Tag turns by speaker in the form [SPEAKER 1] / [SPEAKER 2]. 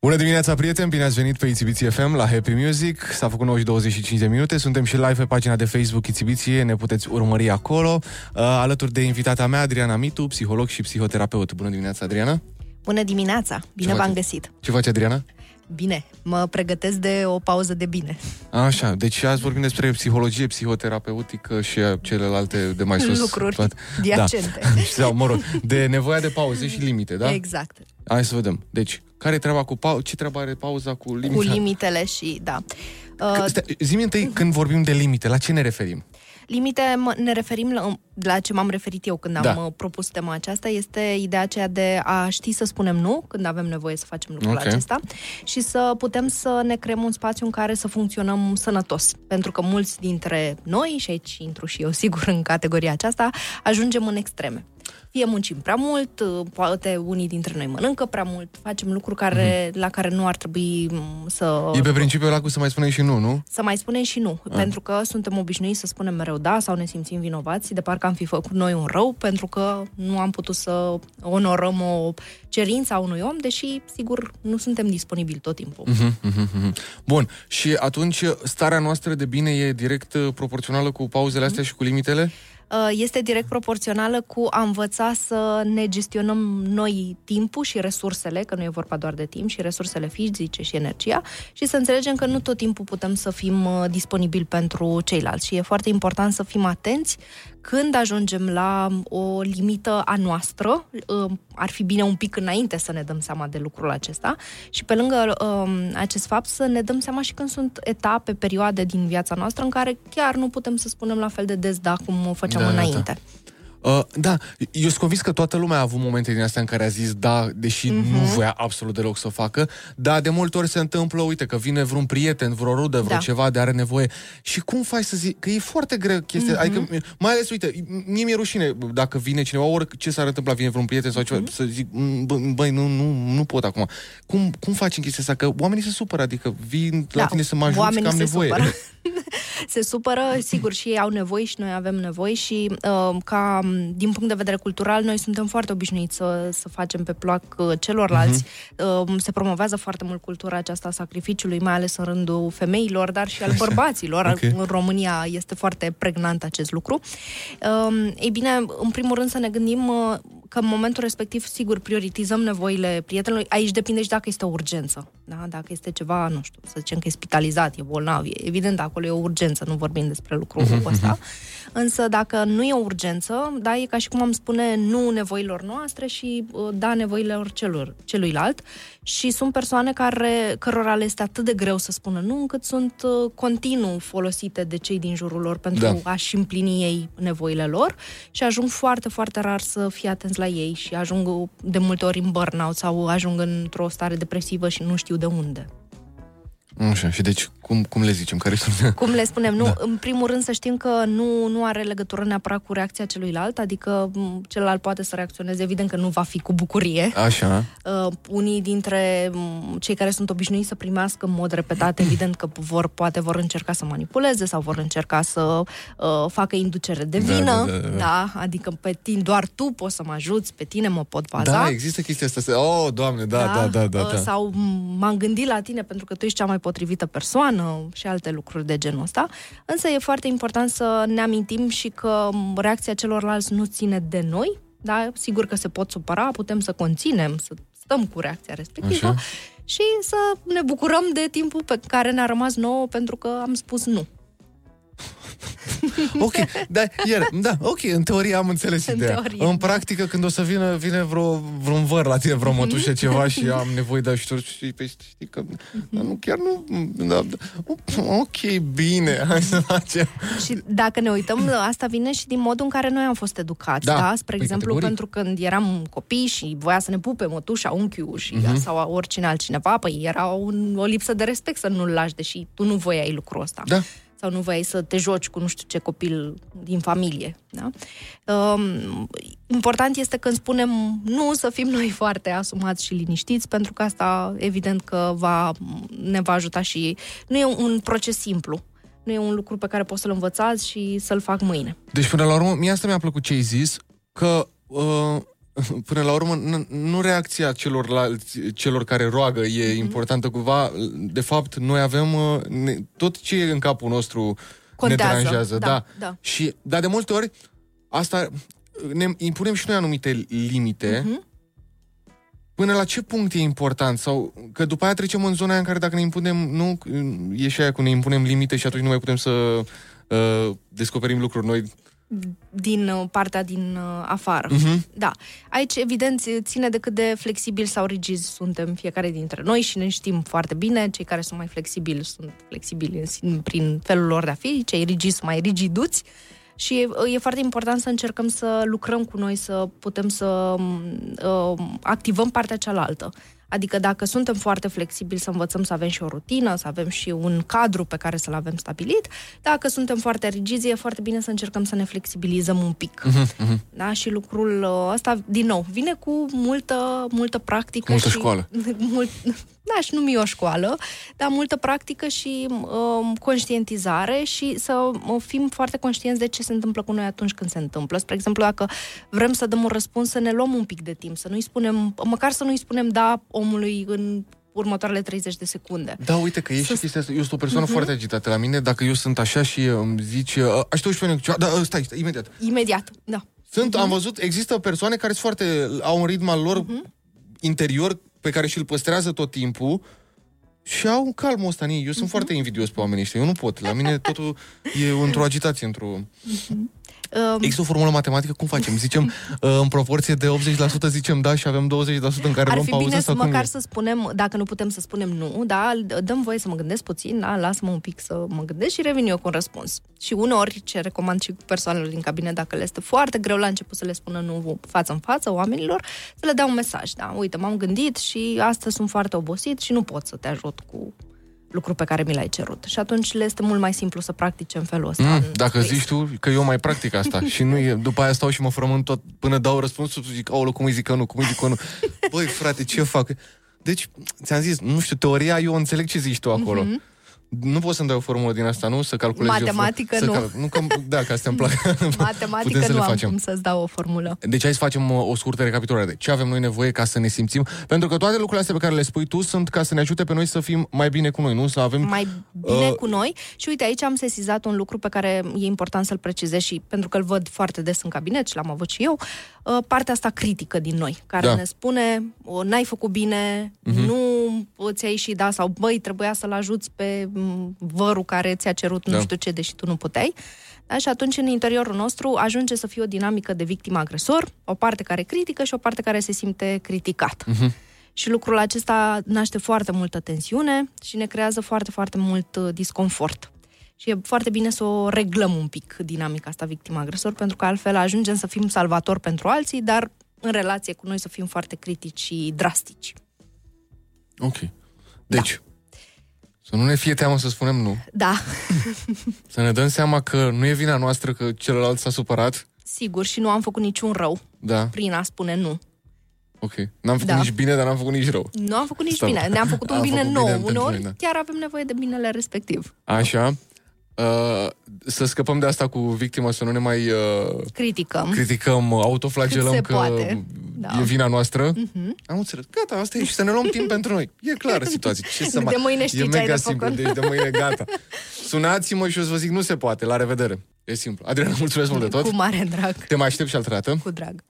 [SPEAKER 1] Bună dimineața, prieteni! Bine ați venit pe Itzibiție FM la Happy Music. S-a făcut 9 și 25 de minute. Suntem și live pe pagina de Facebook Itzibiție. Ne puteți urmări acolo. Uh, alături de invitata mea, Adriana Mitu, psiholog și psihoterapeut. Bună dimineața, Adriana!
[SPEAKER 2] Bună dimineața! Bine
[SPEAKER 1] Ce
[SPEAKER 2] v-am
[SPEAKER 1] faci?
[SPEAKER 2] găsit!
[SPEAKER 1] Ce faci, Adriana?
[SPEAKER 2] Bine, mă pregătesc de o pauză de bine.
[SPEAKER 1] Așa, deci azi vorbim despre psihologie psihoterapeutică și celelalte de mai sus.
[SPEAKER 2] Lucruri
[SPEAKER 1] toate.
[SPEAKER 2] adiacente.
[SPEAKER 1] Da. Sau, mă rog, de nevoia de pauze și limite, da?
[SPEAKER 2] Exact.
[SPEAKER 1] Hai să vedem. Deci, care e treaba cu pauza? Ce treabă are pauza cu limita?
[SPEAKER 2] Cu limitele și, da.
[SPEAKER 1] Că-
[SPEAKER 2] Uh,
[SPEAKER 1] stai, Zi-mi întâi, când vorbim de limite, la ce ne referim?
[SPEAKER 2] limite, mă- ne referim la, la ce m-am referit eu când am
[SPEAKER 1] Da.
[SPEAKER 2] uh, propus tema aceasta, este ideea aceea de a ști să spunem nu când avem nevoie să facem lucrul
[SPEAKER 1] Ok.
[SPEAKER 2] acesta și să putem să ne creăm un spațiu în care să funcționăm sănătos. Pentru că mulți dintre noi, și aici intru și eu sigur în categoria aceasta, ajungem în extreme. Fie muncim prea mult, uh, poate unii dintre noi mănâncă prea mult, facem lucruri care, la care nu ar trebui m, să...
[SPEAKER 1] Mhm. E pe principiul ăla cu să mai spunem și nu, nu?
[SPEAKER 2] Să mai spunem și nu, ah. pentru că suntem obișnuiți să spunem mereu da sau ne simțim vinovați, de parcă am fi făcut noi un rău, pentru că nu am putut să onorăm o cerință a unui om, deși, sigur, nu suntem disponibili tot timpul.
[SPEAKER 1] Mhm, mhm, mhm. Bun, și atunci starea noastră de bine e direct uh, proporțională cu pauzele astea și cu limitele?
[SPEAKER 2] Uh, Este direct proporțională cu a învăța să ne gestionăm noi timpul și resursele, că nu e vorba doar de timp, și resursele fizice și energia, și să înțelegem că nu tot timpul putem să fim uh, disponibili pentru ceilalți. Și e foarte important să fim atenți când ajungem la o limită a noastră, uh, ar fi bine un pic înainte să ne dăm seama de lucrul acesta și pe lângă um, acest fapt să ne dăm seama și când sunt etape, perioade din viața noastră în care chiar nu putem să spunem la fel de des da cum o făceam
[SPEAKER 1] Da, da, da.
[SPEAKER 2] Înainte.
[SPEAKER 1] Uh, da, eu sunt convins că toată lumea a avut momente din astea în care a zis da, deși
[SPEAKER 2] Mhm.
[SPEAKER 1] mm-hmm. nu voia absolut deloc să o facă, dar de multe ori se întâmplă, uite, că vine vreun prieten, vreo rudă, vreo
[SPEAKER 2] Da.
[SPEAKER 1] ceva de are nevoie. Și cum faci să zic? Că e foarte greu chestia,
[SPEAKER 2] Mhm.
[SPEAKER 1] mm-hmm. adică, mai ales, uite, mie mi-e rușine dacă vine cineva, orice s-ar întâmpla, vine vreun prieten sau ceva,
[SPEAKER 2] Mhm.
[SPEAKER 1] să zic, "Mm, bă, băi, nu, nu, nu pot acum. Cum, cum faci în chestia asta? Că oamenii se supără, adică vin la tine să mă ajuți, că
[SPEAKER 2] Da, oamenii
[SPEAKER 1] am
[SPEAKER 2] se
[SPEAKER 1] nevoie.
[SPEAKER 2] Supără. se supără, sigur, și ei au nevoi și noi avem nevoi și uh, ca din punct de vedere cultural noi suntem foarte obișnuiți să, să facem pe plac uh, celorlalți. Uh, se promovează foarte mult cultura aceasta a sacrificiului, mai ales în rândul femeilor, dar și al bărbaților.
[SPEAKER 1] Ok.
[SPEAKER 2] În România este foarte pregnant acest lucru. Uh, ei bine, în primul rând să ne gândim uh, că în momentul respectiv, sigur, prioritizăm nevoile prietenului. Aici depinde și dacă este o urgență. Da? Dacă este ceva, nu știu, să zicem că e spitalizat, e bolnav, e evident, acolo e o urgență, nu vorbim despre lucrul ăsta. Însă dacă nu e o urgență, da, e ca și cum am spune nu nevoilor noastre și uh, da nevoilor celor, celuilalt. Și sunt persoane care, cărora le este atât de greu să spună nu, încât sunt uh, continuu folosite de cei din jurul lor pentru
[SPEAKER 1] Da.
[SPEAKER 2] a-și împlini ei nevoile lor și ajung foarte, foarte rar să fie atenți la ei și ajung de multe ori în burnout sau ajung într-o stare depresivă și nu știu de unde.
[SPEAKER 1] Așa, și deci, cum, cum le zicem? Care sunt...
[SPEAKER 2] Cum le spunem, nu, da. în primul rând să știm că nu, nu are legătură neapărat cu reacția celuilalt, adică m, celălalt poate să reacționeze, evident că nu va fi cu bucurie.
[SPEAKER 1] Așa.
[SPEAKER 2] Uh, unii dintre m, cei care sunt obișnuiți să primească în mod repetat, evident că vor, poate vor încerca să manipuleze sau vor încerca să uh, facă inducere de
[SPEAKER 1] Da,
[SPEAKER 2] vină,
[SPEAKER 1] da, da, da.
[SPEAKER 2] da, adică pe tine, doar tu poți să mă ajuți, pe tine mă pot baza.
[SPEAKER 1] Da, există chestia asta. Oh, doamne, da, da, da, da.
[SPEAKER 2] Uh,
[SPEAKER 1] da.
[SPEAKER 2] Sau m, m-am gândit la tine pentru că tu ești cea mai potrivită persoană și alte lucruri de genul ăsta. Însă e foarte important să ne amintim și că m, reacția celorlalți nu ține de noi, da? Sigur că se pot supăra, putem să conținem, să stăm cu reacția respectivă
[SPEAKER 1] Așa.
[SPEAKER 2] și să ne bucurăm de timpul pe care ne-a rămas nouă pentru că am spus nu.
[SPEAKER 1] Ok, da, iar, da, ok, în teorie am înțeles
[SPEAKER 2] În
[SPEAKER 1] ideea.
[SPEAKER 2] teorie,
[SPEAKER 1] în
[SPEAKER 2] da.
[SPEAKER 1] practică, când o să vină, vine vreo, vreun văr la tine, vreo mătușă, ceva și am nevoie de ajutor și pe știi că nu, chiar nu, da, da, ok, bine, hai să facem.
[SPEAKER 2] Și dacă ne uităm, asta vine și din modul în care noi am fost educați,
[SPEAKER 1] Da,
[SPEAKER 2] da? Spre
[SPEAKER 1] păi,
[SPEAKER 2] exemplu,
[SPEAKER 1] categoric.
[SPEAKER 2] pentru când eram copii și voia să ne pupe mătușa, unchiul și
[SPEAKER 1] Mhm.
[SPEAKER 2] uh-huh. sau oricine altcineva, păi era un, o lipsă de respect să nu-l lași, deși tu nu voiai lucrul ăsta.
[SPEAKER 1] Da.
[SPEAKER 2] Sau nu voiai să te joci cu nu știu ce copil din familie. Da? Um, important este când spunem nu să fim noi foarte asumați și liniștiți, pentru că asta evident că va, ne va ajuta și nu e un proces simplu. Nu e un lucru pe care poți să-l învățați și să-l fac mâine.
[SPEAKER 1] Deci, până la urmă, mie asta mi-a plăcut ce ai zis, că uh, până la urmă, nu reacția celorlalți, celor care roagă e mm-hmm. importantă cumva. De fapt, noi avem uh, ne, tot ce e în capul nostru Contează. ne deranjează. Da, da. da. Și, dar de multe ori, asta ne impunem și noi anumite limite. Mm-hmm. Până la ce punct e important? Sau că după aia trecem în zona în care dacă ne impunem, nu, e și aia cu ne impunem limite și atunci nu mai putem să uh, descoperim lucruri noi
[SPEAKER 2] din uh, partea din uh, afară. Uh-huh. Da. Aici, evident, ține de cât de flexibil sau rigizi suntem fiecare dintre noi și ne știm foarte bine. Cei care sunt mai flexibili sunt flexibili în, prin felul lor de a fi, cei rigizi sunt mai rigiduți. Și e, e foarte important să încercăm să lucrăm cu noi, să putem să uh, activăm partea cealaltă. Adică dacă suntem foarte flexibili să învățăm să avem și o rutină, să avem și un cadru pe care să-l avem stabilit, dacă suntem foarte rigizi, e foarte bine să încercăm să ne flexibilizăm un pic. Uh-huh, Da? Și lucrul ăsta, din nou, vine cu multă, multă practică.
[SPEAKER 1] Multă
[SPEAKER 2] și,
[SPEAKER 1] școală.
[SPEAKER 2] Mult, n-aș numi o școală, dar multă practică și uh, conștientizare și să uh, fim foarte conștienți de ce se întâmplă cu noi atunci când se întâmplă. Spre exemplu, dacă vrem să dăm un răspuns, să ne luăm un pic de timp, să nu-i spunem, măcar să nu-i spunem da omului în următoarele 30 de secunde.
[SPEAKER 1] Da, uite că e să... și chestia asta. Eu sunt o persoană uh-huh. foarte agitată la mine. Dacă eu sunt așa și îmi zici, uh, aștept și pe Da, uh, stai, stai, imediat.
[SPEAKER 2] Imediat, da.
[SPEAKER 1] Sunt, uh-huh. am văzut, există persoane care sunt foarte, au un ritm al lor uh-huh. interior pe care și-l păstrează tot timpul și au calmul ăsta în ei. Eu sunt uh-huh. foarte invidios pe oamenii ăștia. Eu nu pot. La mine totul e într-o agitație, într-o... Uh-huh. Um... Există o formulă matematică? Cum facem? Zicem, uh, în proporție de 80% zicem da și avem 20% în care
[SPEAKER 2] Ar
[SPEAKER 1] luăm
[SPEAKER 2] fi
[SPEAKER 1] pauză?
[SPEAKER 2] bine
[SPEAKER 1] să
[SPEAKER 2] măcar să spunem, dacă nu putem să spunem nu, da, dăm voie să mă gândesc puțin, da, lasă-mă un pic să mă gândesc și revin eu cu un răspuns. Și uneori, ce recomand și persoanelor din cabinet, dacă le este foarte greu la început să le spună nu față în față oamenilor, să le dau un mesaj, da, uite, m-am gândit și astăzi sunt foarte obosit și nu pot să te ajut cu lucru pe care mi l-ai cerut. Și atunci le este mult mai simplu să practice în felul ăsta. Mm,
[SPEAKER 1] dacă zici tu că eu mai practic asta și nu e, după aia stau și mă frământ tot până dau răspunsul și zic, aolo, cum îi zic că nu, cum îi zic că nu. Băi, frate, ce fac? Deci, ți-am zis, nu știu, teoria, eu înțeleg ce zici tu acolo. Mm-hmm. Nu pot să-mi dai o formulă din asta, nu? Să calculez
[SPEAKER 2] Matematică
[SPEAKER 1] eu,
[SPEAKER 2] nu.
[SPEAKER 1] Să cal- nu că, da, ca să-mi plac.
[SPEAKER 2] Matematică să nu am facem. cum să-ți dau o formulă.
[SPEAKER 1] Deci hai să facem o, o scurtă recapitulare de ce avem noi nevoie ca să ne simțim. Pentru că toate lucrurile astea pe care le spui tu sunt ca să ne ajute pe noi să fim mai bine cu noi, nu? Să avem...
[SPEAKER 2] Mai bine uh... cu noi. Și uite, aici am sesizat un lucru pe care e important să-l precizez și pentru că îl văd foarte des în cabinet și l-am avut și eu, uh, partea asta critică din noi, care da. ne spune, n-ai făcut bine, uh-huh. nu ți-ai ieșit, da, sau băi, trebuia să-l ajuți pe vărul părul care ți-a cerut da. nu știu ce, deși tu nu puteai. Da? Și atunci, în interiorul nostru, ajunge să fie o dinamică de victim-agresor, o parte care critică și o parte care se simte criticat. Uh-huh. Și lucrul acesta naște foarte multă tensiune și ne creează foarte, foarte mult uh, disconfort. Și e foarte bine să o reglăm un pic, dinamica asta victim-agresor, pentru că altfel ajungem să fim salvatori pentru alții, dar în relație cu noi să fim foarte critici și drastici.
[SPEAKER 1] Ok. Deci, da. Să nu ne fie teamă să spunem nu.
[SPEAKER 2] Da.
[SPEAKER 1] să ne dăm seama că nu e vina noastră că celălalt s-a supărat.
[SPEAKER 2] Sigur, și nu am făcut niciun rău
[SPEAKER 1] da.
[SPEAKER 2] prin a spune nu.
[SPEAKER 1] Ok. N-am făcut da. nici bine, dar n-am făcut nici rău.
[SPEAKER 2] Nu am făcut nici Stau. bine. Ne-am făcut un bine făcut nou. Bine Uneori noi, da. chiar avem nevoie de binele respectiv.
[SPEAKER 1] Așa. Uh, să scăpăm de asta cu victima, să nu ne mai uh,
[SPEAKER 2] criticăm,
[SPEAKER 1] criticăm autoflagelăm că poate. Da. e vina noastră. Uh-huh. Am înțeles. Gata, asta e și să ne luăm timp pentru noi. E clară situația. Ce să
[SPEAKER 2] de mâine știi
[SPEAKER 1] e
[SPEAKER 2] ce
[SPEAKER 1] mega
[SPEAKER 2] ai de
[SPEAKER 1] simplu. Deci de mâine gata. Sunați-mă și o să vă zic nu se poate. La revedere. E simplu. Adriana, mulțumesc mult de tot.
[SPEAKER 2] Cu mare drag.
[SPEAKER 1] Te mai aștept și altă dată.
[SPEAKER 2] Cu drag.